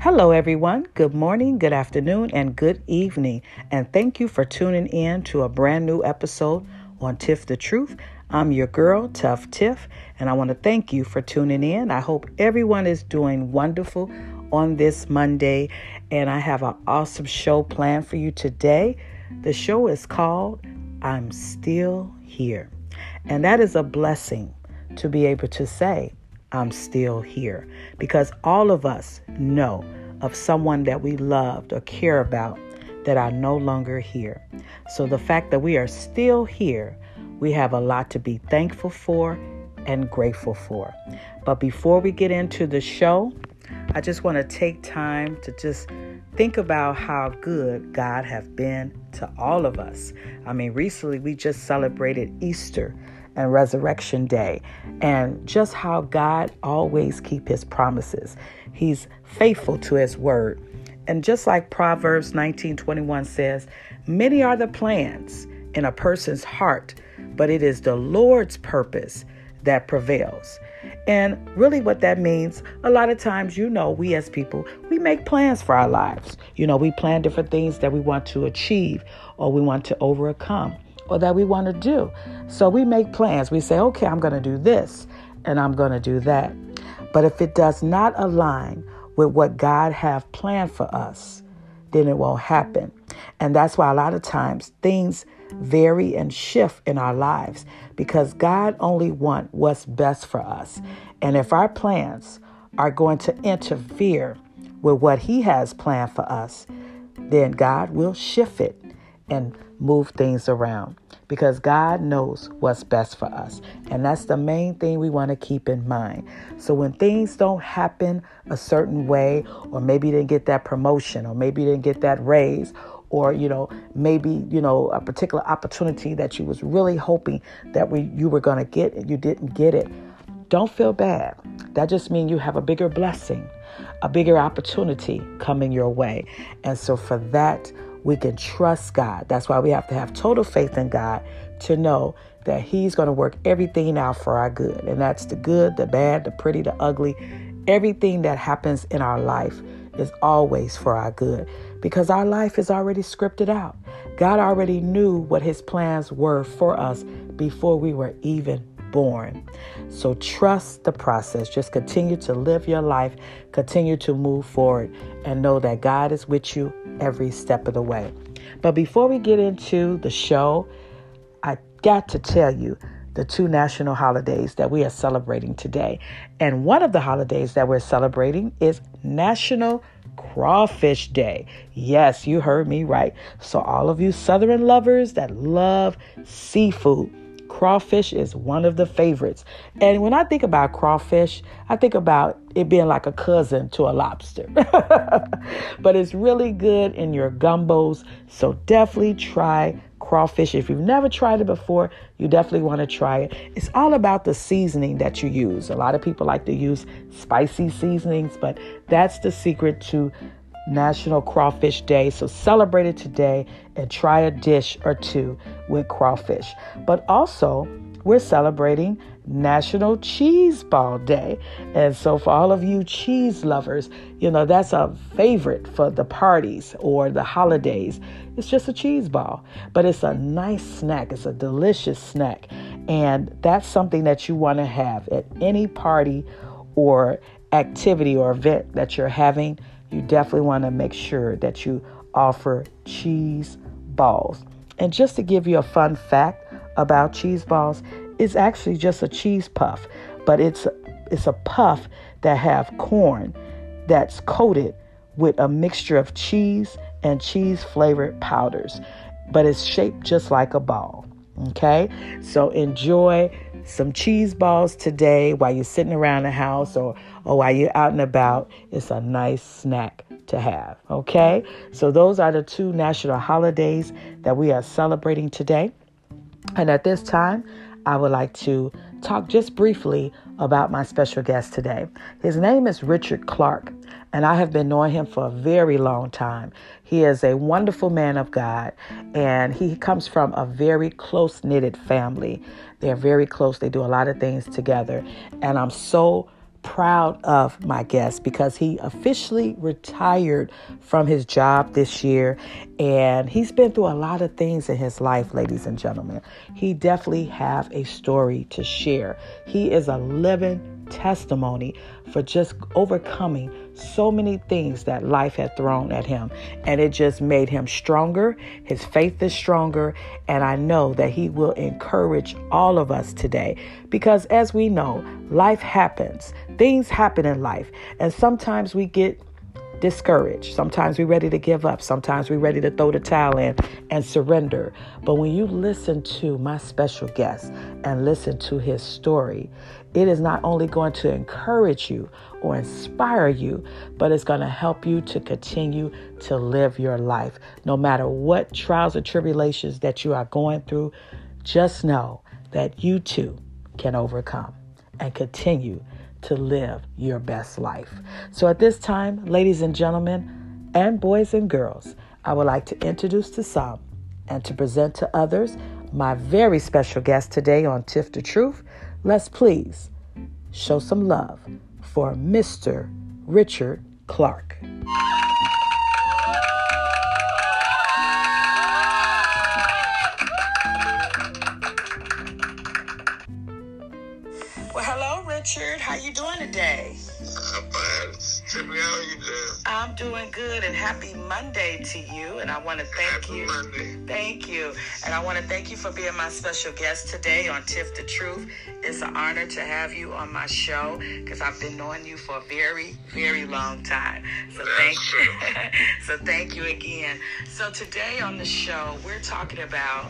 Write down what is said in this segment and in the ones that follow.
Hello, everyone. Good morning, good afternoon, and good evening. And thank you for tuning in to a brand new episode on Tiff the Truth. I'm your girl, Tuff Tiff, and I want to thank you for tuning in. I hope everyone is doing wonderful on this Monday, and I have an awesome show planned for you today. The show is called I'm Still Here, and that is a blessing to be able to say, I'm still here. Because all of us know of someone that we loved or care about that are no longer here. So the fact that we are still here, we have a lot to be thankful for and grateful for. But before we get into the show, I just want to take time to just think about how good God have been to all of us. I mean, recently we just celebrated Easter and Resurrection Day, and just how God always keep his promises. He's faithful to his word. And just like Proverbs 19:21 says, many are the plans in a person's heart, but it is the Lord's purpose that prevails. And really, what that means, a lot of times, you know, we as people, we make plans for our lives. You know, we plan different things that we want to achieve or we want to overcome or that we want to do. So we make plans. We say, okay, I'm going to do this and I'm going to do that. But if it does not align with what God have planned for us, then it won't happen. And that's why a lot of times things vary and shift in our lives because God only wants what's best for us. And if our plans are going to interfere with what he has planned for us, then God will shift it and move things around because God knows what's best for us. And that's the main thing we want to keep in mind. So when things don't happen a certain way, or maybe you didn't get that promotion, or maybe you didn't get that raise, or you know maybe you know a particular opportunity that you was really hoping that we, you were going to get and you didn't get it don't feel bad that just means you have a bigger blessing a bigger opportunity coming your way and so for that we can trust God. That's why we have to have total faith in God to know that He's going to work everything out for our good. And that's the good, the bad, the pretty, the ugly. Everything that happens in our life is always for our good because our life is already scripted out. God already knew what His plans were for us before we were even born. So trust the process. Just continue to live your life, continue to move forward, and know that God is with you every step of the way. But before we get into the show, I got to tell you the two national holidays that we are celebrating today. And one of the holidays that we're celebrating is National Crawfish Day. Yes, you heard me right. So, all of you Southern lovers that love seafood, Crawfish is one of the favorites. And when I think about crawfish, I think about it being like a cousin to a lobster. but it's really good in your gumbos. So definitely try crawfish. If you've never tried it before, you definitely want to try it. It's all about the seasoning that you use. A lot of people like to use spicy seasonings, but that's the secret to National Crawfish Day. So celebrate it today and try a dish or two with crawfish. But also, we're celebrating National Cheese Ball Day. And so, for all of you cheese lovers, you know, that's a favorite for the parties or the holidays. It's just a cheese ball, but it's a nice snack. It's a delicious snack. And that's something that you want to have at any party or activity or event that you're having you definitely want to make sure that you offer cheese balls. And just to give you a fun fact about cheese balls, it's actually just a cheese puff, but it's it's a puff that have corn that's coated with a mixture of cheese and cheese flavored powders, but it's shaped just like a ball. Okay? So enjoy some cheese balls today while you're sitting around the house or, or while you're out and about. It's a nice snack to have. Okay? So, those are the two national holidays that we are celebrating today. And at this time, I would like to talk just briefly about my special guest today. His name is Richard Clark, and I have been knowing him for a very long time. He is a wonderful man of God, and he comes from a very close knitted family. They're very close, they do a lot of things together, and I'm so proud of my guest because he officially retired from his job this year and he's been through a lot of things in his life ladies and gentlemen. He definitely have a story to share. He is a living testimony for just overcoming so many things that life had thrown at him. And it just made him stronger. His faith is stronger. And I know that he will encourage all of us today. Because as we know, life happens, things happen in life. And sometimes we get discouraged. Sometimes we're ready to give up. Sometimes we're ready to throw the towel in and surrender. But when you listen to my special guest and listen to his story, it is not only going to encourage you or inspire you, but it's going to help you to continue to live your life. No matter what trials or tribulations that you are going through, just know that you too can overcome and continue to live your best life. So at this time, ladies and gentlemen, and boys and girls, I would like to introduce to some and to present to others my very special guest today on Tiff the Truth, let's please show some love for Mr. Richard Clark. Today? I'm fine. How are you doing? I'm doing good and happy Monday to you. And I want to thank Happy you. Monday. Thank you. And I want to thank you for being my special guest today on Tiff the Truth. It's an honor to have you on my show because I've been knowing you for a very, very long time. So That's thank true. so thank you again. So today on the show, we're talking about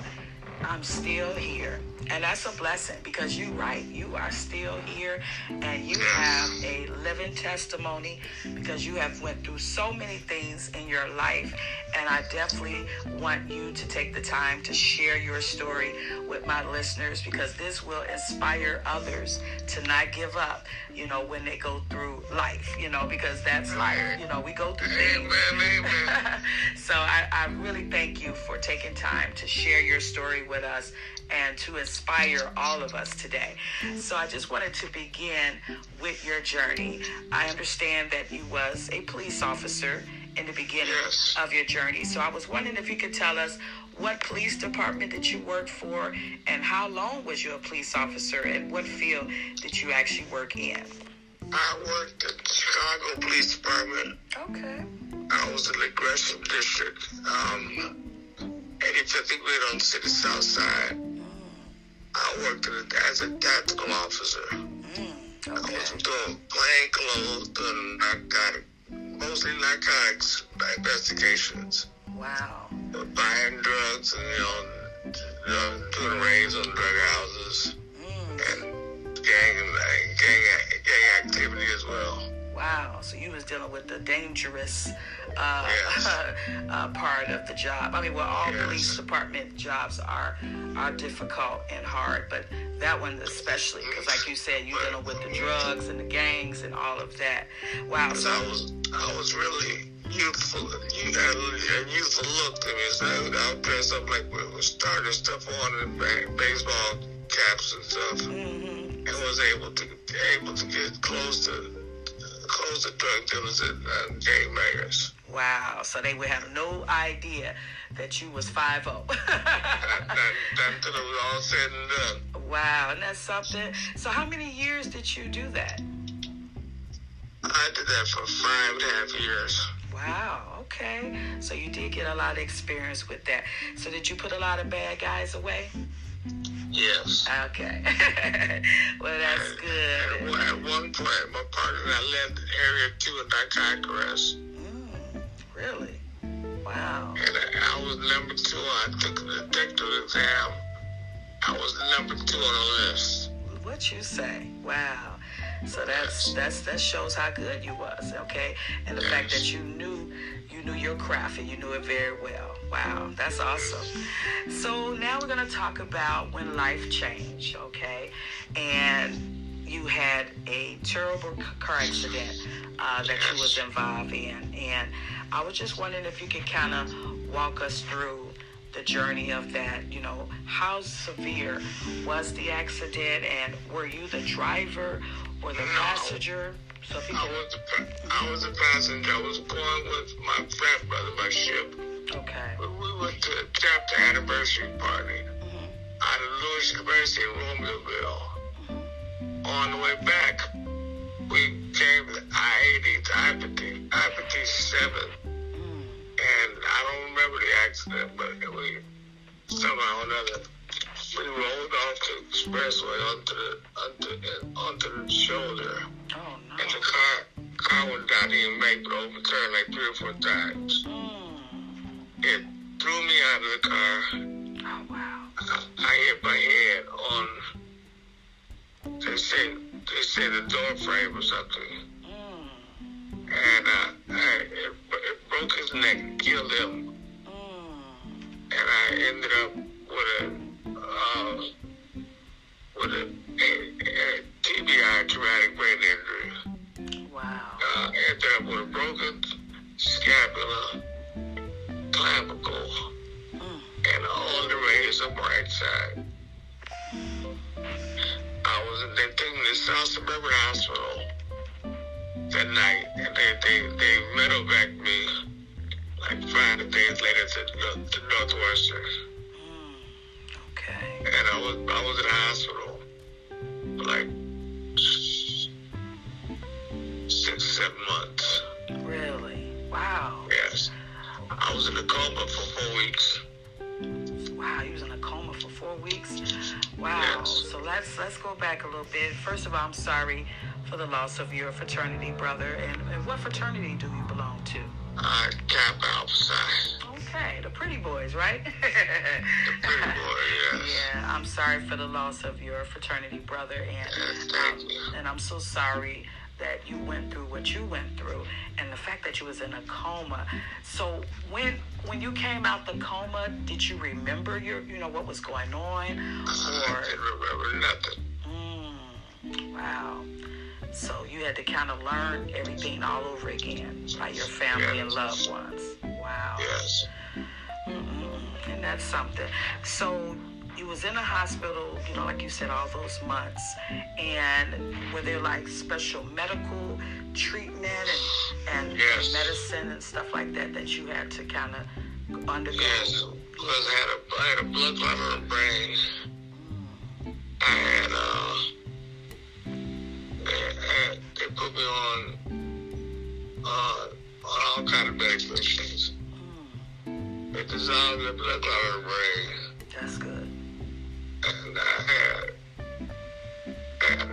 I'm still here. And that's a blessing because you're right. You are still here and you have a living testimony because you have went through so many things in your life. And I definitely want you to take the time to share your story with my listeners because this will inspire others to not give up, you know, when they go through life, you know, because that's life. You know, we go through things. So I, I really thank you for taking time to share your story with us and to inspire all of us today. So I just wanted to begin with your journey. I understand that you was a police officer in the beginning Yes. of your journey. So I was wondering if you could tell us what police department did you work for and how long was you a police officer and what field did you actually work in? I worked at the Chicago Police Department. Okay. I was in the Gresham District, um, 85th Grade on the city south side. I worked as a tactical officer. Mm, I okay. was doing plain clothes, doing narcotic, mostly narcotics investigations, Wow. buying drugs and, you know, you know doing raids on drug houses. Mm, and gang gang gang activity as well. Wow. So you was dealing with the dangerous uh, Yes. uh, part of the job. I mean, well, all Yes. police department jobs are are difficult and hard, but that one especially because, like you said, you dealing with the drugs and the gangs and all of that. Wow. So I was I was really youthful, you had a youthful look to me. So I would, I would dress up like with, with starter stuff on and ba- baseball caps and stuff, hmm and was able to able to get close to close to drug dealers and uh, gang bangers. wow. So they would have no idea that you was five oh. zero. That, that, that it was all said and done. wow, and that's something. So how many years did you do that? I did that for five and a half years. Wow, okay. So you did get a lot of experience with that. So did you put a lot of bad guys away? Yes. Okay. well, that's At, good. one- at one point, my partner and I left Area 2 in arrest. Mm, really? Wow. And I, I was number two. I took the detective exam. I was number two on the list. What you say? Wow. So that's that's that shows how good you was, okay? And the fact that you knew you knew your craft and you knew it very well. Wow, that's awesome. So now we're gonna talk about when life changed, okay? And you had a terrible car accident uh, that you was involved in, and I was just wondering if you could kind of walk us through the journey of that. You know, how severe was the accident, and were you the driver or the No. passenger? So I was I was a passenger. I was going with my frat brother, my ship. Okay. We we went to a chapter anniversary party Mhm. out of Lewis University in Romeoville. Mhm. On the way back, we came to I-80 to I-50, I-57. Mm. And I don't remember the accident, but we somehow or another we rolled off the expressway onto the onto, onto the shoulder, Oh no. and the car car went down even make but overturned like three or four times. It threw me out of the car. Oh wow. I, I hit my head on. They say they say the door frame or something, Mm. and uh, I, it, it broke his neck, and killed him. Mm. and I ended up with a uh, with a, a, a TBI, traumatic brain injury. Wow. Uh, ended up with a broken scapula, clavicle, Mm. and all the razor right side. I was in they took me South Suburban Hospital that night, and they they they medevaced me like five days later to, to Northwestern. Mm. Okay. and I was I was in the hospital like six seven months. Really? Wow. I was in a coma for four weeks. Wow, you was in a coma for four weeks. Wow. Yes. So let's let's go back a little bit. First of all, I'm sorry for the loss of your fraternity brother. And, and what fraternity do you belong to? I capped outside. Okay, the pretty boys, right? The pretty boy, yes. Yeah, I'm sorry for the loss of your fraternity brother, and Yes, um, and I'm so sorry that you went through what you went through, and the fact that you was in a coma. So when when you came out the coma, did you remember your you know what was going on, I or didn't remember nothing. mm, wow? So you had to kind of learn everything all over again by your family and loved ones. Wow. Yes, Mm-mm. And that's something. So you was in a hospital, you know, like you said, all those months. And were there like special medical treatment and, and Yes. medicine and stuff like that that you had to kind of undergo? yes. Because I had a I had a blood clot in the brain. I had uh, they, they put me on uh on all kind of medications. Mm, It dissolved the blood clot in the brain. that's good. And I had, had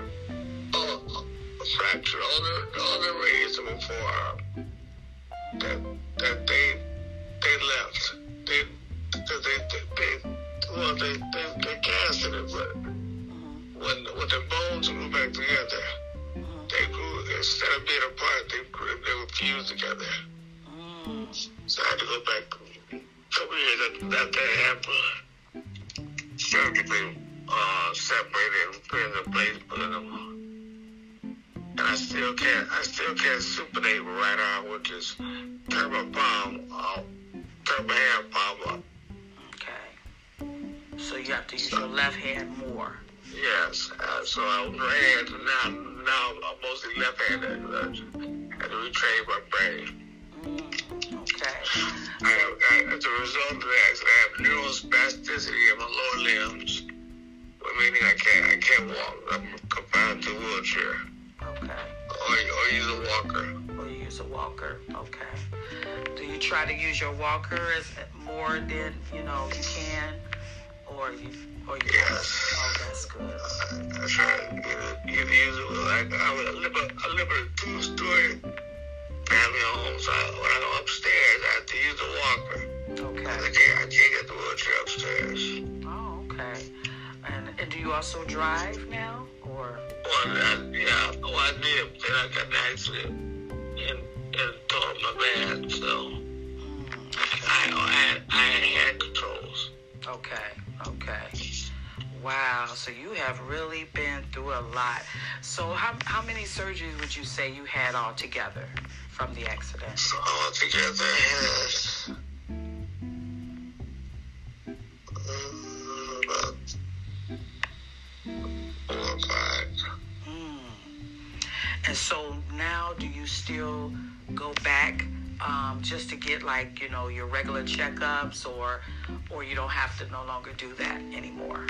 oh, a fracture on the on the radius forearm. That that they they left. They because they, they they well they they they casted it, but Mm-hmm. when when the bones grew back together, Mm-hmm. they grew instead of being apart, they grew, they were fused together. Mm, So I had to go back a couple years after that happened. Surgically uh, separated and put in the place, put in them. And I still can't, I still can't supinate my right arm, which is turn my palm, uh, turn my hand palm up. okay. So you have to use your left hand more. Yes, uh, so I was right hand, now, now I'm mostly left-handed. I had to retrain my brain. Mm. I have, I, as a result of that, I have neurospasticity in my lower limbs, meaning I can't I can't walk. I'm confined to a wheelchair Okay. or, or use a walker. Or you use a walker. Okay. Do you try to use your walker as more than you know you can, or you or you? Yes. Oh, that's good. I, I try to use it, get used to it. Like I, live a, I live in a two-story family home, so I, when I go upstairs, I have to use a walker. I Okay. can't, I can't get the wheelchair upstairs. Oh, okay. And, and do you also drive now, or? Well, I, yeah, well, I did, then I got an accident and, and tore up my bad, so Mm, I, I, had, I had controls. okay. Okay. Wow. So you have really been through a lot. So how how many surgeries would you say you had altogether from the accident. All together. Yes. And so now, do you still go back um, just to get like you know your regular checkups, or or you don't have to no longer do that anymore?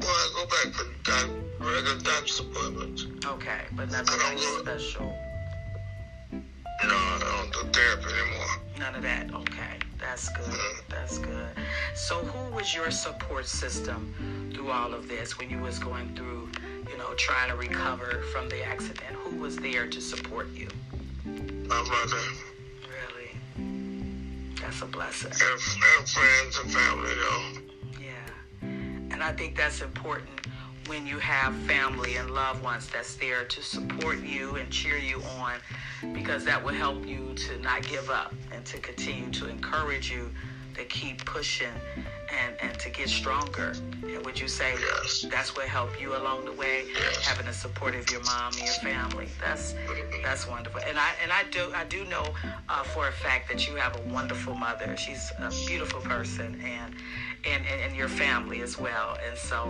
Well, I go back for doc- regular doctor's appointments. Okay, but nothing special therapy anymore. None of that. Okay, that's good. Mm-hmm. That's good. So, who was your support system through all of this when you was going through, you know, trying to recover from the accident? Who was there to support you? My mother Really, that's a blessing. and, and friends and family, know. Yeah, and I think that's important when you have family and loved ones that's there to support you and cheer you on, because that will help you to not give up and to continue to encourage you to keep pushing and, and to get stronger. And would you say Yes. that's what helped you along the way, Yes. having the support of your mom and your family? That's that's wonderful. And I and I do I do know uh, for a fact that you have a wonderful mother. She's a beautiful person and and, and, and your family as well. And so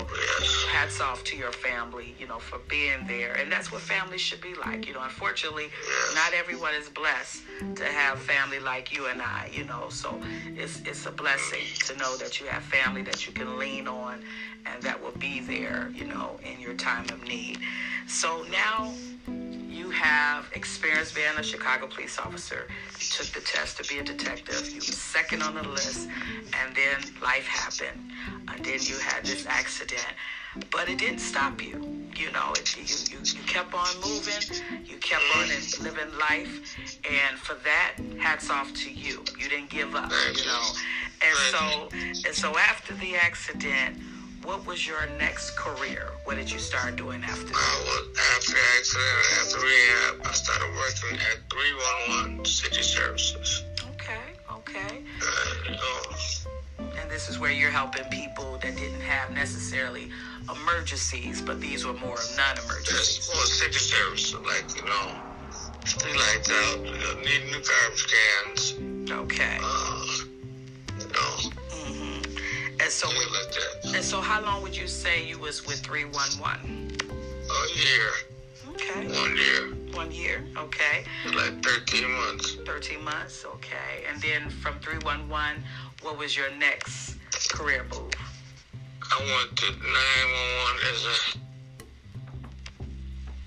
hats off to your family, you know, for being there. And that's what family should be like. You know, unfortunately, not everyone is blessed to have family like you and I, you know. So it's it's a blessing to know that you have family that you can lean on and that will be there, you know, in your time of need. So now have experience being a Chicago police officer. You took the test to be a detective. You were second on the list, and then life happened. And then you had this accident, but it didn't stop you. You know, it, you, you you kept on moving. You kept on and living life, and for that, hats off to you. You didn't give up. You. know, and so and so after the accident. What was your next career? What did you start doing after that? I was after the accident, after rehab, I started working at 311 City Services. Okay, okay. Uh, you And this is where you're helping people that didn't have necessarily emergencies, but these were more of non-emergencies. more city services, like, you know, street lights out, need new garbage cans, Okay. uh, And so, like and so, how long would you say you was with 311? A year, Okay, one year, one year. Okay, like 13 months. 13 months. Okay, and then from 311, what was your next career move? I went to 911 as a,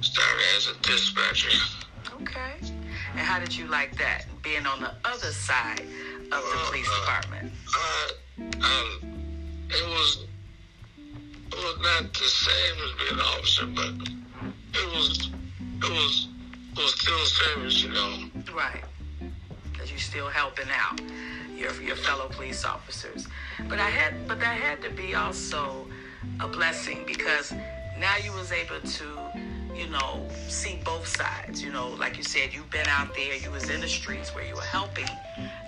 started as a dispatcher. Okay, and how did you like that? Being on the other side of the police department. Uh, it was it was not the same as being an officer, but it was it was it was still service, you know. Right. Because you're still helping out your your fellow police officers. But I had but that had to be also a blessing because now you was able to, you know, see both sides. You know, like you said, you've been out there, you was in the streets where you were helping,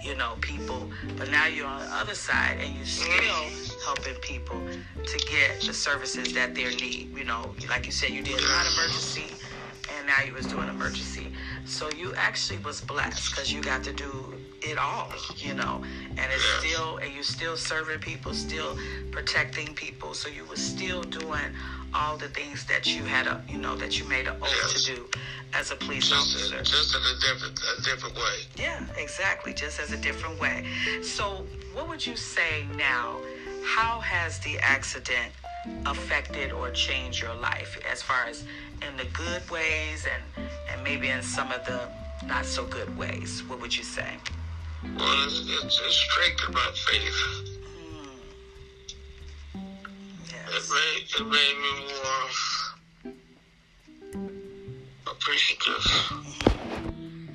you know, people, but now you're on the other side and you're still helping people to get the services that they need. You know, like you said, you did non-emergency and now you was doing emergency. So you actually was blessed because you got to do it all, you know, and it's still, and you still serving people, still protecting people. So you was still doing all the things that you had, a, you know, that you made an oath to do as a police Just officer. just in a different a different way. Yeah, exactly. Just as a different way. So, what would you say now? How has the accident affected or changed your life as far as in the good ways and, and maybe in some of the not so good ways? What would you say? Well, it's, it's, it's strengthened my faith. Hmm. It Yes. made it made me more appreciative. Mm-hmm.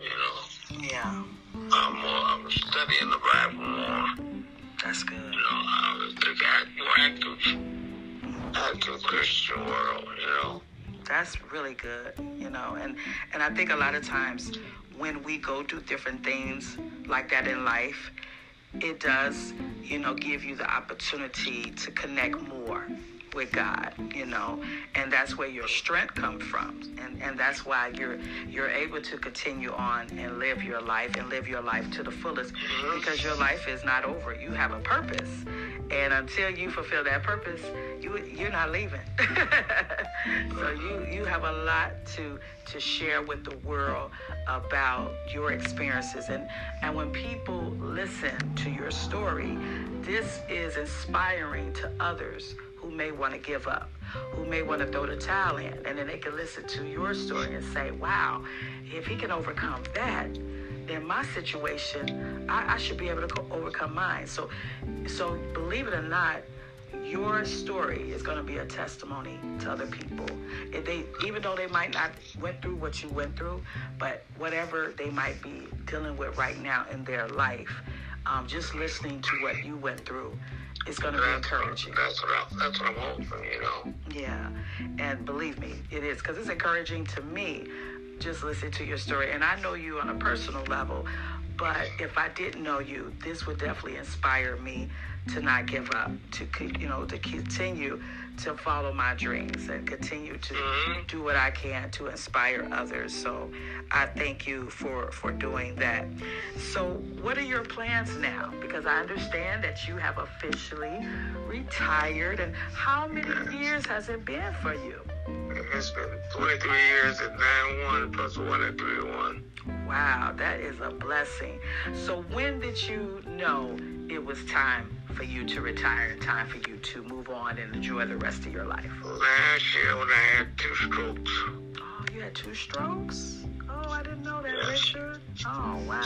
You know, Yeah, I'm more. I'm studying the Bible more. That's good. You know, I was act more active, active Christian world. You know. That's really good, you know, and and I think a lot of times when we go through different things like that in life, it does, you know, give you the opportunity to connect more with God, you know, and that's where your strength comes from, and and that's why you're you're able to continue on and live your life and live your life to the fullest because your life is not over. You have a purpose, And until you fulfill that purpose, you you're not leaving. so you you have a lot to to share with the world about your experiences and and when people listen to your story, this is inspiring to others who may want to give up, who may want to throw the towel in, and then they can listen to your story and say, "Wow, if he can overcome that." then my situation, I, I should be able to co- overcome mine. So, so believe it or not, your story is going to be a testimony to other people. If they, even though they might not went through what you went through, but whatever they might be dealing with right now in their life, um, just listening to what you went through is going to be encouraging. That's what, I, that's what I'm hoping, you know. Yeah, and believe me, it is because it's encouraging to me just listen to your story. And I know you on a personal level, but if I didn't know you, this would definitely inspire me to not give up, to you know, to continue to follow my dreams and continue to mm-hmm. do what I can to inspire others. So I thank you for for doing that. So what are your plans now? Because I understand that you have officially retired and how many years has it been for you? It's been 23 years at 9-1 plus 1 and 3-1. Wow, that is a blessing. So when did you know it was time for you to retire, time for you to move on and enjoy the rest of your life? Last year when I had two strokes. Oh, you had two strokes? Oh, I didn't know that, yes. Richard. Oh, wow.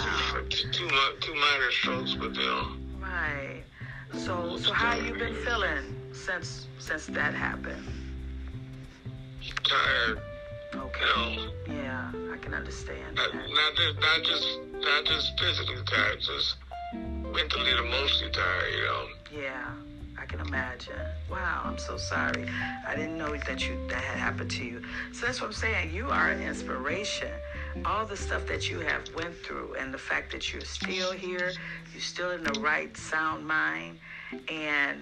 Two, two, two minor strokes, but know. Right. So, so how you been feeling since since that happened? tired. Okay. You know, yeah, I can understand. Not, that. not just not just not just physically tired, just mentally and emotionally tired. You know. Yeah. I can imagine. Wow, I'm so sorry. I didn't know that you that had happened to you. So that's what I'm saying. You are an inspiration. All the stuff that you have went through, and the fact that you're still here, you're still in the right sound mind, and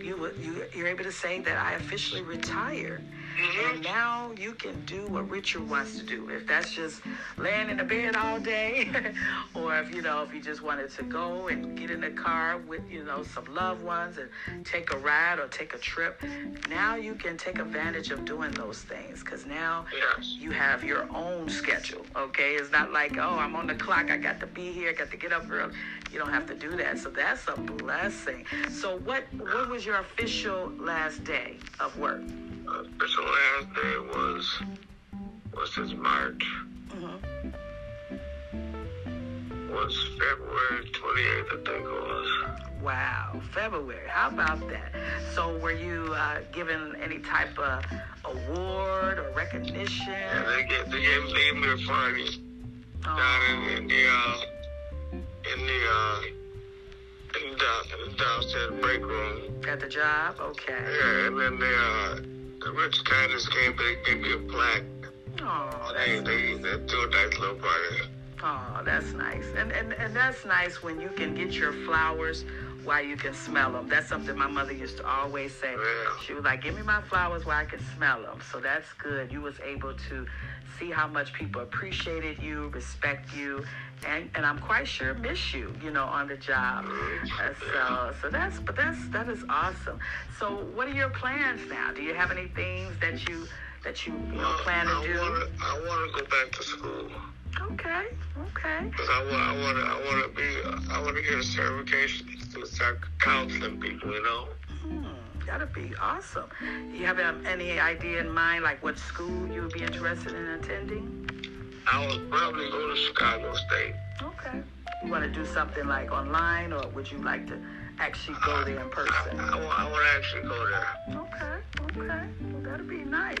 you you you're able to say that I officially retired. Mm-hmm. And now you can do what Richard wants to do. If that's just laying in the bed all day, or if you know, if you just wanted to go and get in the car with you know some loved ones and take a ride or take a trip, now you can take advantage of doing those things because now yes. you have your own schedule. Okay, it's not like oh I'm on the clock, I got to be here, I got to get up early. You don't have to do that. So that's a blessing. So what what was your official last day of work? Official last day was was this March. Mm-hmm. Was February 28th, I think it was. Wow, February. How about that? So, were you uh, given any type of award or recognition? Yeah, they, get, they, gave, they gave me a party oh. down in, in the uh, in the uh, in the, in the downstairs break room. At the job, okay. Yeah, and then they uh the rich kindness came, but they gave me a plaque. Oh, they, they, they threw a nice little party. Oh, that's nice. And, and and that's nice when you can get your flowers while you can smell them. That's something my mother used to always say. Yeah. She was like, "Give me my flowers while I can smell them." So that's good. You was able to see how much people appreciated you, respect you, and, and I'm quite sure miss you, you know, on the job. Uh, so so that's but that's that is awesome. So what are your plans now? Do you have any things that you that you, you know, plan to I do? Wanna, I want to go back to school. Okay, okay. Because I want, I want to, I want to be, I want to get a certification to start counseling people. You know. Hmm, that'd be awesome. You have um, any idea in mind, like what school you would be interested in attending? I would probably go to Chicago State. Okay. You want to do something like online, or would you like to actually go there in person? I, I, I want to actually go there. Okay, okay. Well, that'll be nice.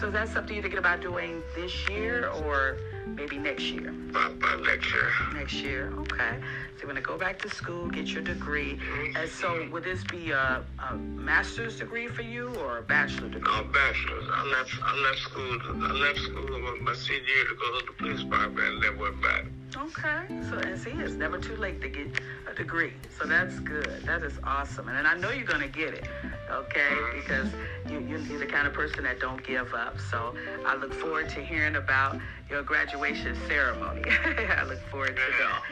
So that's something you're thinking about doing this year, or maybe next year? By, by next year. Next year, okay. So you're going to go back to school, get your degree. Mm-hmm. And so would this be a, a master's degree for you or a bachelor degree? No, bachelor's. I left, I left school, I left school my senior year to go to the police department and then went back. Okay. So, and see, it's never too late to get a degree. So that's good. That is awesome. And, and I know you're to get it okay? Because you, you're the kind of person that don't give up. So I look forward to hearing about your graduation ceremony. I look forward to that.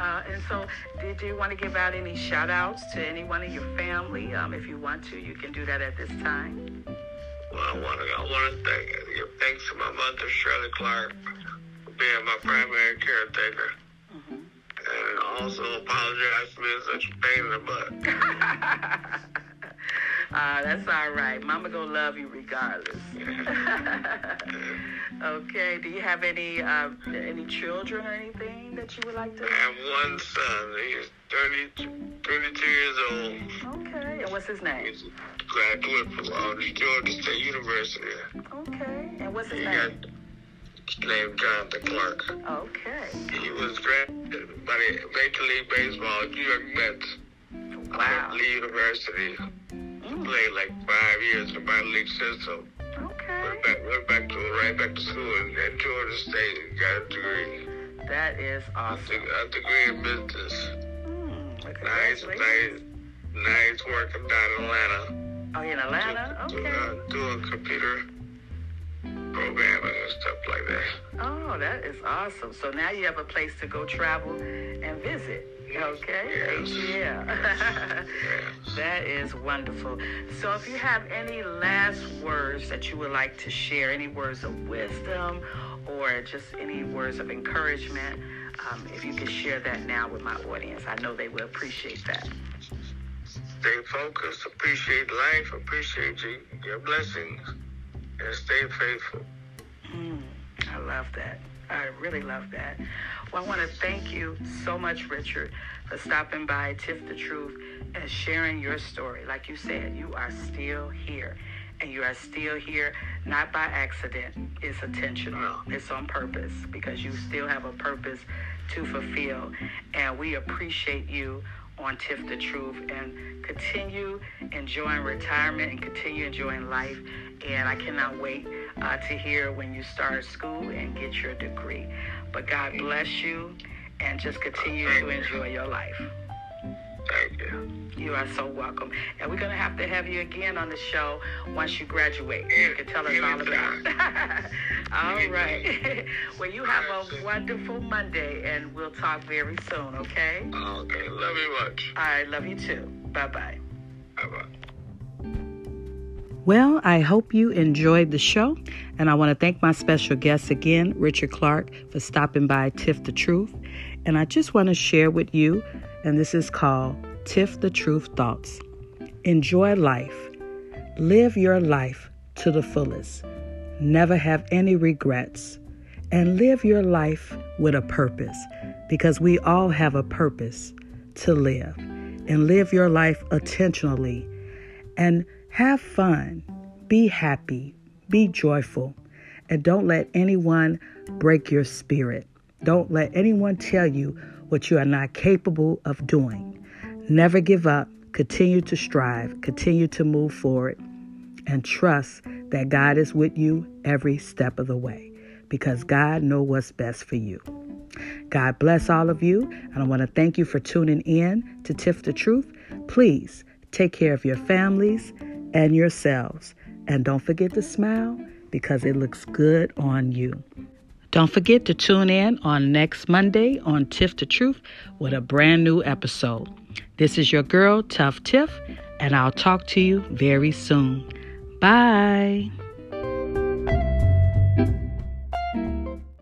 Uh, and so, did you want to give out any shout outs to anyone in your family? Um, if you want to, you can do that at this time. Well, I want to, I want to thank, thanks to my mother, Shirley Clark, being my primary caretaker. Mm-hmm. And also apologize for being such a pain in the butt. Uh, that's all right. Mama gonna love you regardless. okay. Do you have any uh, any children or anything that you would like to? I have one son. He's 30, 32 years old. Okay. And what's his name? He's a graduate from Georgia State University. Okay. And what's his he name? Got, his name Jonathan Clark. Okay. He was drafted by the Major League Baseball New York Mets. Wow. Lee University played like five years in minor league system. Okay. Went back, went back to right back to school at Georgia State and got a degree. That is awesome. A, degree in business. Mm, nice, nice, nice working down in Atlanta. Oh, in Atlanta? Do, okay. Uh, doing computer programming and stuff like that. Oh, that is awesome. So now you have a place to go travel and visit. Okay. Yes. Yeah. yes. that is wonderful. So, if you have any last words that you would like to share, any words of wisdom or just any words of encouragement, um, if you could share that now with my audience, I know they will appreciate that. Stay focused, appreciate life, appreciate your, your blessings, and stay faithful. Mm, I love that. I really love that. Well, I want to thank you so much, Richard, for stopping by Tiff the Truth and sharing your story. Like you said, you are still here. And you are still here not by accident. It's intentional. It's on purpose because you still have a purpose to fulfill. And we appreciate you on Tiff the Truth and continue enjoying retirement and continue enjoying life. And I cannot wait uh, to hear when you start school and get your degree. But God bless you and just continue to enjoy your life. Thank you. You are so welcome. And we're going to have to have you again on the show once you graduate. You can tell us all about it. all right. well, you have a wonderful Monday, and we'll talk very soon, okay? Okay. Love you much. I love you too. Bye bye. Bye bye. Well, I hope you enjoyed the show, and I want to thank my special guest again, Richard Clark, for stopping by Tiff the Truth. And I just want to share with you, and this is called Tiff the Truth Thoughts. Enjoy life, live your life to the fullest, never have any regrets, and live your life with a purpose because we all have a purpose to live. And live your life intentionally and have fun, be happy, be joyful, and don't let anyone break your spirit. Don't let anyone tell you what you are not capable of doing. Never give up, continue to strive, continue to move forward, and trust that God is with you every step of the way because God knows what's best for you. God bless all of you, and I want to thank you for tuning in to Tiff the Truth. Please take care of your families and yourselves. And don't forget to smile because it looks good on you. Don't forget to tune in on next Monday on Tiff the Truth with a brand new episode. This is your girl, Tuff Tiff, and I'll talk to you very soon. Bye.